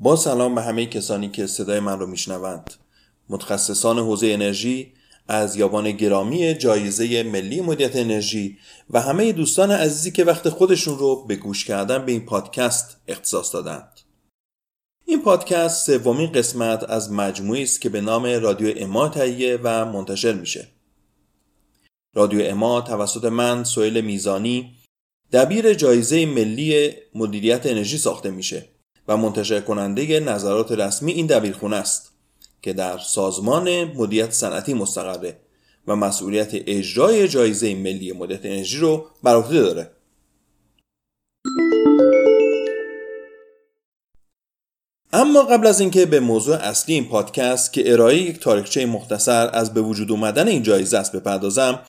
با سلام به همه کسانی که صدای من رو میشنوند. متخصصان حوزه انرژی از یابان گرامی جایزه ملی مدیریت انرژی و همه دوستان عزیزی که وقت خودشون رو به گوش کردن به این پادکست اختصاص دادند. این پادکست سومین قسمت از مجموعی است که به نام رادیو اما تهیه و منتشر میشه. رادیو اما توسط من سویل میزانی دبیر جایزه ملی مدیریت انرژی ساخته میشه. و منتشر کننده نظرات رسمی این دبیرخونه است که در سازمان مدیریت صنعتی مستقره و مسئولیت اجرای جایزه ملی مدیریت انرژی رو بر عهده داره. اما قبل از اینکه به موضوع اصلی این پادکست که ارائه یک تاریخچه مختصر از به وجود اومدن این جایزه است بپردازم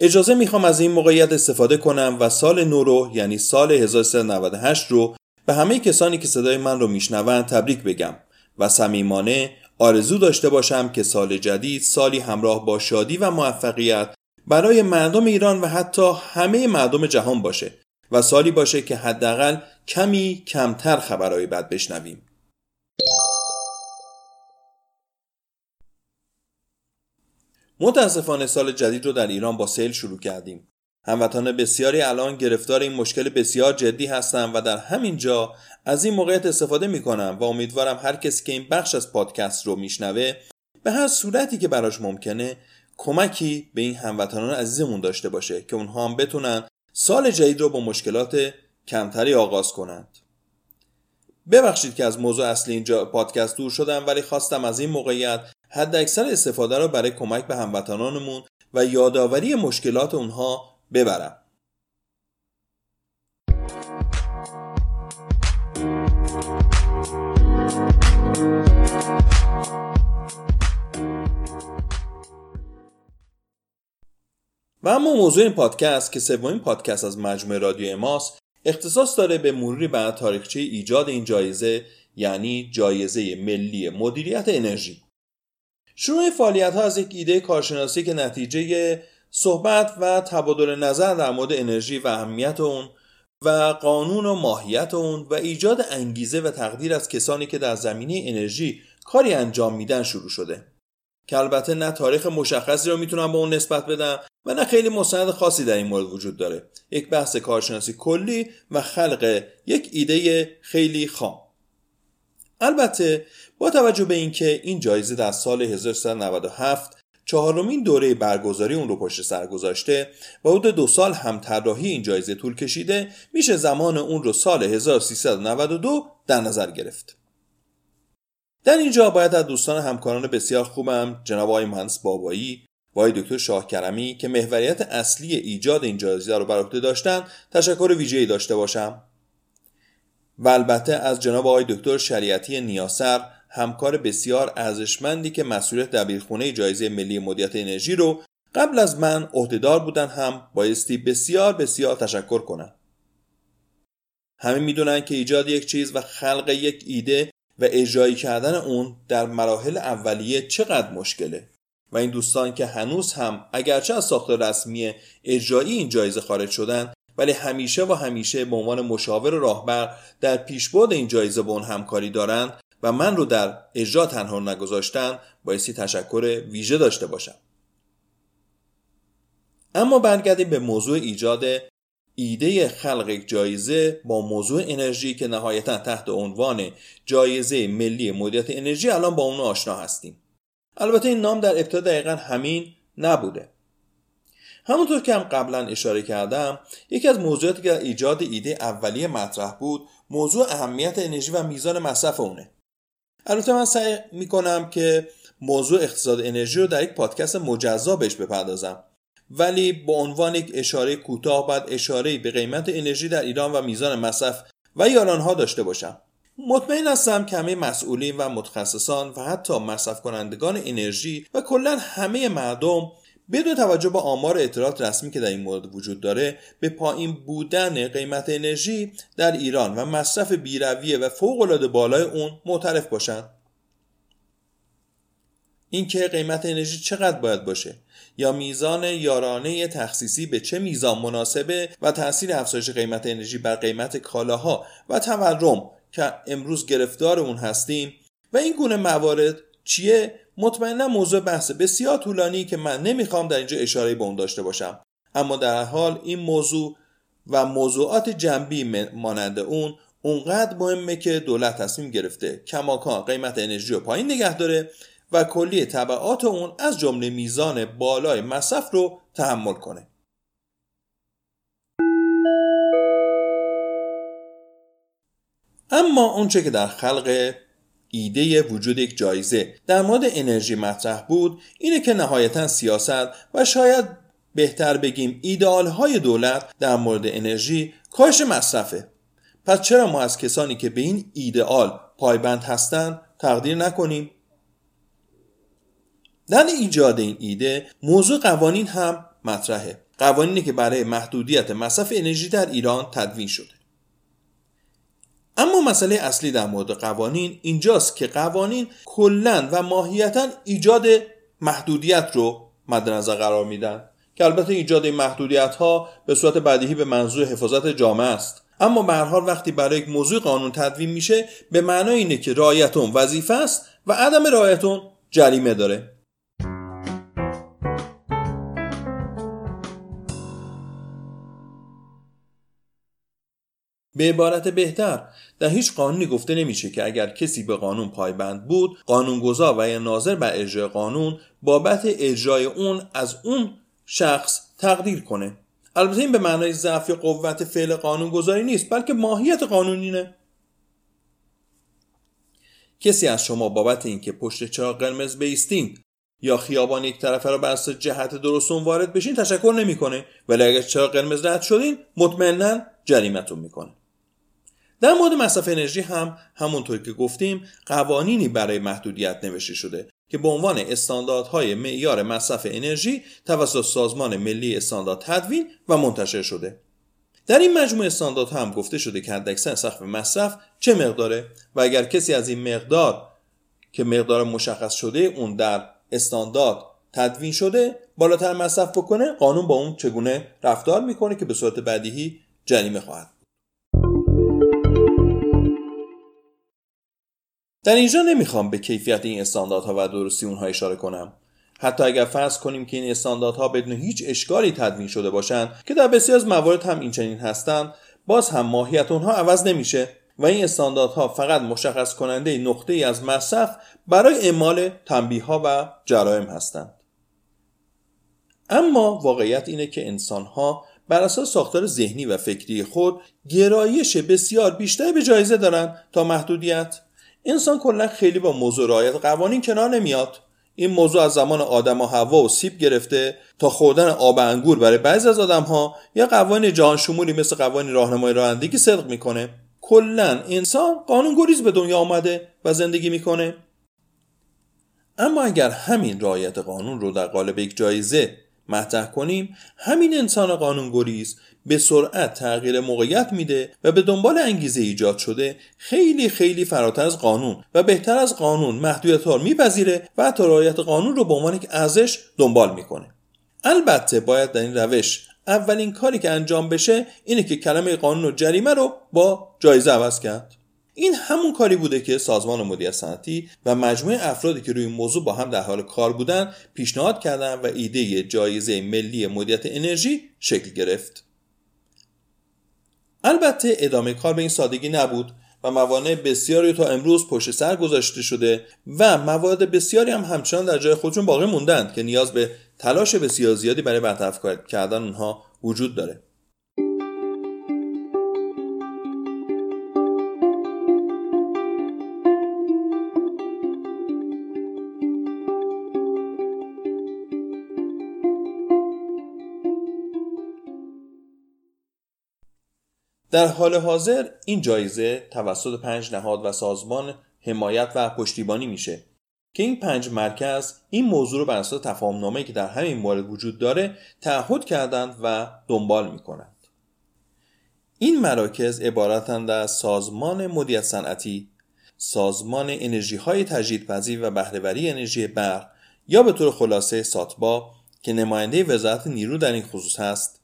اجازه می‌خوام از این موقعیت استفاده کنم و سال نو رو یعنی سال 1398 رو به همه کسانی که صدای من رو میشنوند تبریک بگم و صمیمانه آرزو داشته باشم که سال جدید سالی همراه با شادی و موفقیت برای مردم ایران و حتی همه مردم جهان باشه و سالی باشه که حداقل کمی کمتر خبرهای بد بشنویم. متاسفانه سال جدید رو در ایران با سیل شروع کردیم. هموطنان بسیاری الان گرفتار این مشکل بسیار جدی هستند و در همین جا از این موقعیت استفاده می کنم و امیدوارم هر کسی که این بخش از پادکست رو میشنوه به هر صورتی که براش ممکنه کمکی به این هموطنان عزیزمون داشته باشه که اونها هم بتونن سال جدید رو با مشکلات کمتری آغاز کنند. ببخشید که از موضوع اصلی اینجا پادکست دور شدم ولی خواستم از این موقعیت حد اکثر استفاده رو برای کمک به هموطنانمون و یادآوری مشکلات اونها ببرم. و اما موضوع این پادکست که سومین پادکست از مجموعه رادیو اماس اختصاص داره به مروری بر تاریخچه ایجاد این جایزه یعنی جایزه ملی مدیریت انرژی. شروع فعالیت ها از یک ایده کارشناسی که نتیجه صحبت و تبادل نظر در مورد انرژی و اهمیت اون و قانون و ماهیت اون و ایجاد انگیزه و تقدیر از کسانی که در زمینه انرژی کاری انجام میدن شروع شده. که البته نه تاریخ مشخصی رو می‌تونم به اون نسبت بدم و نه خیلی مستند خاصی در این مورد وجود داره. یک بحث کارشناسی کلی و خلق یک ایده خیلی خام. البته با توجه به اینکه این جایزه در سال 1397 چهارمین دوره برگزاری اون رو پشت سر گذاشته و حدود دو سال هم طراحی این جایزه طول کشیده میشه زمان اون رو سال 1392 در نظر گرفت. در اینجا باید از دوستان همکاران بسیار خوبم جناب آقای مهندس بابایی و آقای دکتر شاه کرمی که محوریت اصلی ایجاد این جایزه رو بر عهده داشتن تشکر ویژه‌ای داشته باشم. و البته از جناب آقای دکتر شریعتی نیاسر همکار بسیار ارزشمندی که مسئولیت دبیرخونه جایزه ملی مدیریت انرژی رو قبل از من عهدهدار بودن هم بایستی بسیار بسیار تشکر کنم. همه می‌دونن که ایجاد یک چیز و خلق یک ایده و اجرایی کردن اون در مراحل اولیه چقدر مشکله و این دوستان که هنوز هم اگرچه از ساختار رسمی اجرایی این جایزه خارج شدن ولی همیشه و همیشه به عنوان مشاور راهبر در پیشبرد این جایزه با اون همکاری دارند و من رو در اجرا تنها نگذاشتن بایستی تشکر ویژه داشته باشم. اما برگردیم به موضوع ایجاد ایده خلق جایزه با موضوع انرژی که نهایتا تحت عنوان جایزه ملی مدیریت انرژی الان با اون آشنا هستیم. البته این نام در ابتدا دقیقا همین نبوده. همونطور که هم قبلا اشاره کردم یکی از موضوعاتی که ایجاد ایده اولیه مطرح بود موضوع اهمیت انرژی و میزان مصرف اونه. البته من سعی می‌کنم که موضوع اقتصاد انرژی رو در یک پادکست مجزا بهش بپردازم. ولی با عنوان یک اشاره کوتاه باید اشاره به قیمت انرژی در ایران و میزان مصرف و یارانها داشته باشم. مطمئن هستم که همه مسئولین و متخصصان و حتی مصرف کنندگان انرژی و کلا همه مردم بدون توجه به آمار اطلاعات رسمی که در این مورد وجود داره به پایین بودن قیمت انرژی در ایران و مصرف بیرویه و فوق بالای اون معترف باشند اینکه قیمت انرژی چقدر باید باشه؟ یا میزان یارانه تخصیصی به چه میزان مناسبه و تاثیر افزایش قیمت انرژی بر قیمت کالاها و تورم که امروز گرفتار اون هستیم؟ و این گونه موارد چیه؟ مطمئنا موضوع بحث بسیار طولانی که من نمی‌خوام در اینجا اشاره به اون داشته باشم. اما در حال این موضوع و موضوعات جنبی مانند اون اونقدر مهمه که دولت تصمیم گرفته. کماکان قیمت انرژی رو پایین نگه داره و کلی طبعات اون از جمله میزان بالای مصرف رو تحمل کنه. اما اونچه که در خلق ایده وجود یک جایزه در مورد انرژی مطرح بود اینه که نهایتا سیاست و شاید بهتر بگیم ایدئال های دولت در مورد انرژی کاهش مصرفه. پس چرا ما از کسانی که به این ایدئال پایبند هستند تقدیر نکنیم؟ در ایجاد این ایده موضوع قوانین هم مطرحه. قوانینی که برای محدودیت مصرف انرژی در ایران تدوین شده. اما مسئله اصلی در مورد قوانین اینجاست که قوانین کلا و ماهیتا ایجاد محدودیت رو مد نظر قرار میدن که البته ایجاد این محدودیت ها به صورت بدیهی به منظور حفاظت جامعه است. اما به هر حال وقتی برای یک موضوع قانون تدوین میشه به معنای اینه که رعایت وظیفه است و عدم رعایت جریمه داره. به عبارت بهتر در هیچ قانونی گفته نمیشه که اگر کسی به قانون پایبند بود قانونگذار و یا ناظر بر اجرای قانون بابت اجرای اون از اون شخص تقدیر کنه. البته این به معنای ضعف یا قوت فعل قانونگذاری نیست بلکه ماهیت قانونینه کسی از شما بابت اینکه پشت چراغ قرمز بیستین یا خیابان یک طرفه را بر جهت درستون وارد بشین تشکر نمی‌کنه. ولی اگر چراغ قرمز رد شدین مطمئنا جریمتون می‌کنه. در مورد مصرف انرژی هم همونطور که گفتیم قوانینی برای محدودیت نوشته شده که به عنوان استانداردهای معیار مصرف انرژی توسط سازمان ملی استاندارد تدوین و منتشر شده. در این مجموعه استانداردها هم گفته شده که حداکثر سقف مصرف چه مقداره و اگر کسی از این مقدار که مقدار مشخص شده اون در استاندارد تدوین شده بالاتر مصرف بکنه قانون با اون چگونه رفتار می‌کنه که به صورت بدیهی جریمه خواهد در اینجا نمی‌خوام به کیفیت این استانداردها و درستی اونها اشاره کنم. حتی اگر فرض کنیم که این استانداردها بدون هیچ اشکالی تدوین شده باشند که در بسیار از موارد هم این چنین هستند باز هم ماهیت اونها عوض نمیشه و این استانداردها فقط مشخص کننده نقطه ای از مصرف برای اعمال تنبیه ها و جرایم هستند. اما واقعیت اینه که انسانها بر اساس ساختار ذهنی و فکری خود گرایش بسیار بیشتری به جایزه دارند تا محدودیت انسان کلا خیلی با موضوع رعایت قوانین کنار نمیاد. این موضوع از زمان آدم و هوا و سیب گرفته تا خوردن آب انگور برای بعضی از آدم ها یا قوانین جهان شمولی مثل قوانین راهنمای رانندگی صدق می‌کنه. کلا انسان قانون گریز به دنیا آمده و زندگی می‌کنه. اما اگر همین رعایت قانون رو در قالب یک جایزه مطرح کنیم همین انسان قانون گریز به سرعت تغییر موقعیت میده و به دنبال انگیزه ایجاد شده خیلی خیلی فراتر از قانون و بهتر از قانون محدودیت ها میپذیره و حتی رعایت قانون رو به عنوان یک ارزش دنبال می‌کنه. البته باید در این روش اولین کاری که انجام بشه اینه که کلمه قانون و جریمه رو با جایزه عوض کرد. این همون کاری بوده که سازمان مدیریت صنعتی و مجموعه افرادی که روی این موضوع با هم در حال کار بودن پیشنهاد کردن و ایده جایزه ملی مدیریت انرژی شکل گرفت. البته ادامه کار به این سادگی نبود و موانع بسیاری تا امروز پشت سر گذاشته شده و موارد بسیاری هم همچنان در جای خودشون باقی موندند که نیاز به تلاش بسیار زیادی برای برطرف کردن اونها وجود داره. در حال حاضر این جایزه توسط پنج نهاد و سازمان حمایت و پشتیبانی میشه که این پنج مرکز این موضوع رو بر اساس تفاهمنامه‌ای که در همین مورد وجود داره تعهد کردند و دنبال می‌کنند. این مراکز عبارتند از سازمان مدیریت صنعتی سازمان انرژی های تجدیدپذیر و بهرهوری انرژی برق یا به طور خلاصه ساتبا که نماینده وزارت نیرو در این خصوص هست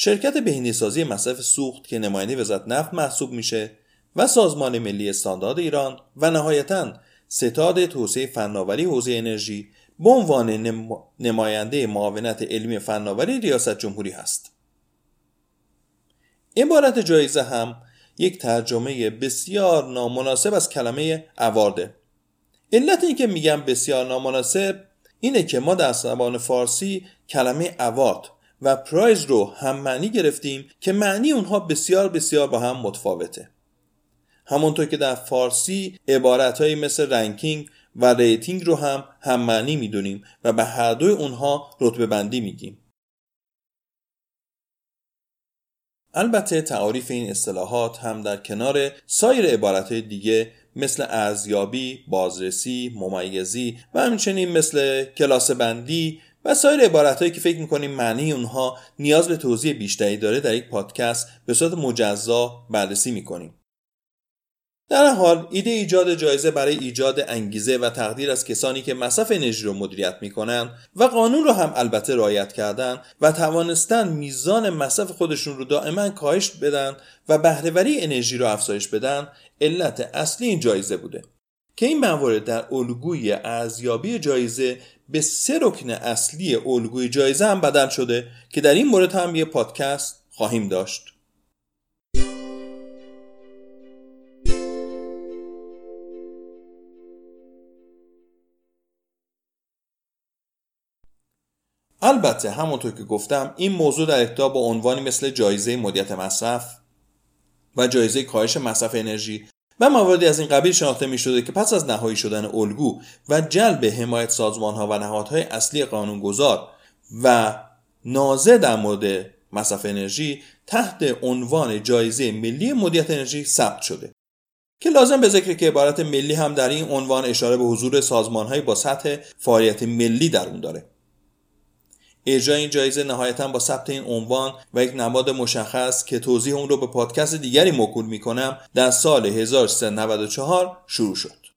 شرکت بهینه‌سازی مصرف سوخت که نماینده وزارت نفت محسوب میشه و سازمان ملی استاندارد ایران و نهایتا ستاد توسعه فناوری حوزه انرژی به عنوان نماینده معاونت علمی فناوری ریاست جمهوری هست. عبارت جایزه هم یک ترجمه بسیار نامناسب از کلمه اوارده علت اینکه میگم بسیار نامناسب اینه که ما در زبان فارسی کلمه award و prize رو هم معنی گرفتیم که معنی اونها بسیار بسیار با هم متفاوته. همونطور که در فارسی عبارتهایی مثل ranking و rating رو هم هم معنی می‌دونیم و به هر دوی اونها رتبه بندی میگیم. البته تعاریف این اصطلاحات هم در کنار سایر عبارتهای دیگه مثل ارزیابی، بازرسی، ممیزی و همچنین مثل کلاس بندی و سایر عبارتهایی که فکر می‌کنیم معنی اونها نیاز به توضیح بیشتری داره در یک پادکست به صورت مجزا بررسی می‌کنیم. در حال ایده ایجاد جایزه برای ایجاد انگیزه و تقدیر از کسانی که مصرف انرژی رو مدیریت می‌کنن و قانون رو هم البته رعایت کردن و توانستن میزان مصرف خودشون رو دائما کاهش بدن و بهرهوری انرژی رو افزایش بدن علت اصلی این جایزه بوده که این موارد در الگوی ارزیابی جایزه به سه رکن اصلی الگوی جایزه هم بدل شده که در این مورد هم یه پادکست خواهیم داشت. البته همونطور که گفتم این موضوع در ابتدا با عنوانی مثل جایزه مدیت مصرف و جایزه کاهش مصرف انرژی و مواردی از این قبیل شناخته می شده که پس از نهایی شدن الگو و جلب حمایت سازمان ها و نهادهای اصلی قانونگذار و نازه در مورد مصرف انرژی تحت عنوان جایزه ملی مدیت انرژی ثبت شده. که لازم به ذکر که عبارت ملی هم در این عنوان اشاره به حضور سازمان با سطح فعالیت ملی در اون داره. اجرای این جایزه نهایتا با ثبت این عنوان و یک نماد مشخص که توضیح اون رو به پادکست دیگری موکول می‌کنم در سال 1394 شروع شد.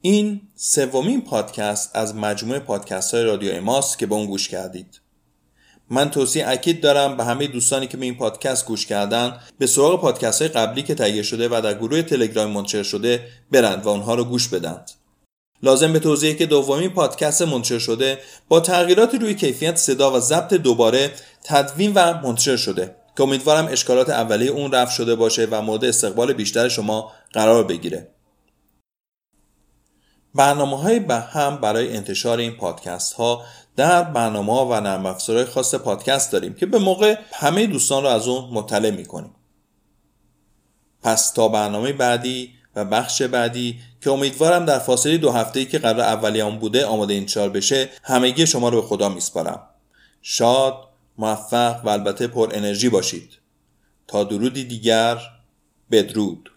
این سومین پادکست از مجموعه پادکست های رادیو اماس که به اون گوش کردید. من توصیه اکید دارم به همه دوستانی که به این پادکست گوش کردن به سراغ پادکست های قبلی که تهیه شده و در گروه تلگرام منتشر شده برند و اونها رو گوش بدند لازم به توضیح که دومین پادکست منتشر شده با تغییراتی روی کیفیت صدا و ضبط دوباره تدوین و منتشر شده که امیدوارم اشکالات اولیه اون رفع شده باشه و مورد استقبال بیشتر شما قرار بگیره. برنامه های هم برای انتشار این پادکست ها در برنامه و نرم افزارهای خاص پادکست داریم که به موقع همه دوستان رو از اون مطلع می کنیم. پس تا برنامه بعدی و بخش بعدی که امیدوارم در فاصله دو هفته که قرار اولیان بوده آماده انتشار بشه همگی شما رو به خدا میسپارم. شاد موفق و البته پر انرژی باشید. تا درودی دیگر بدرود.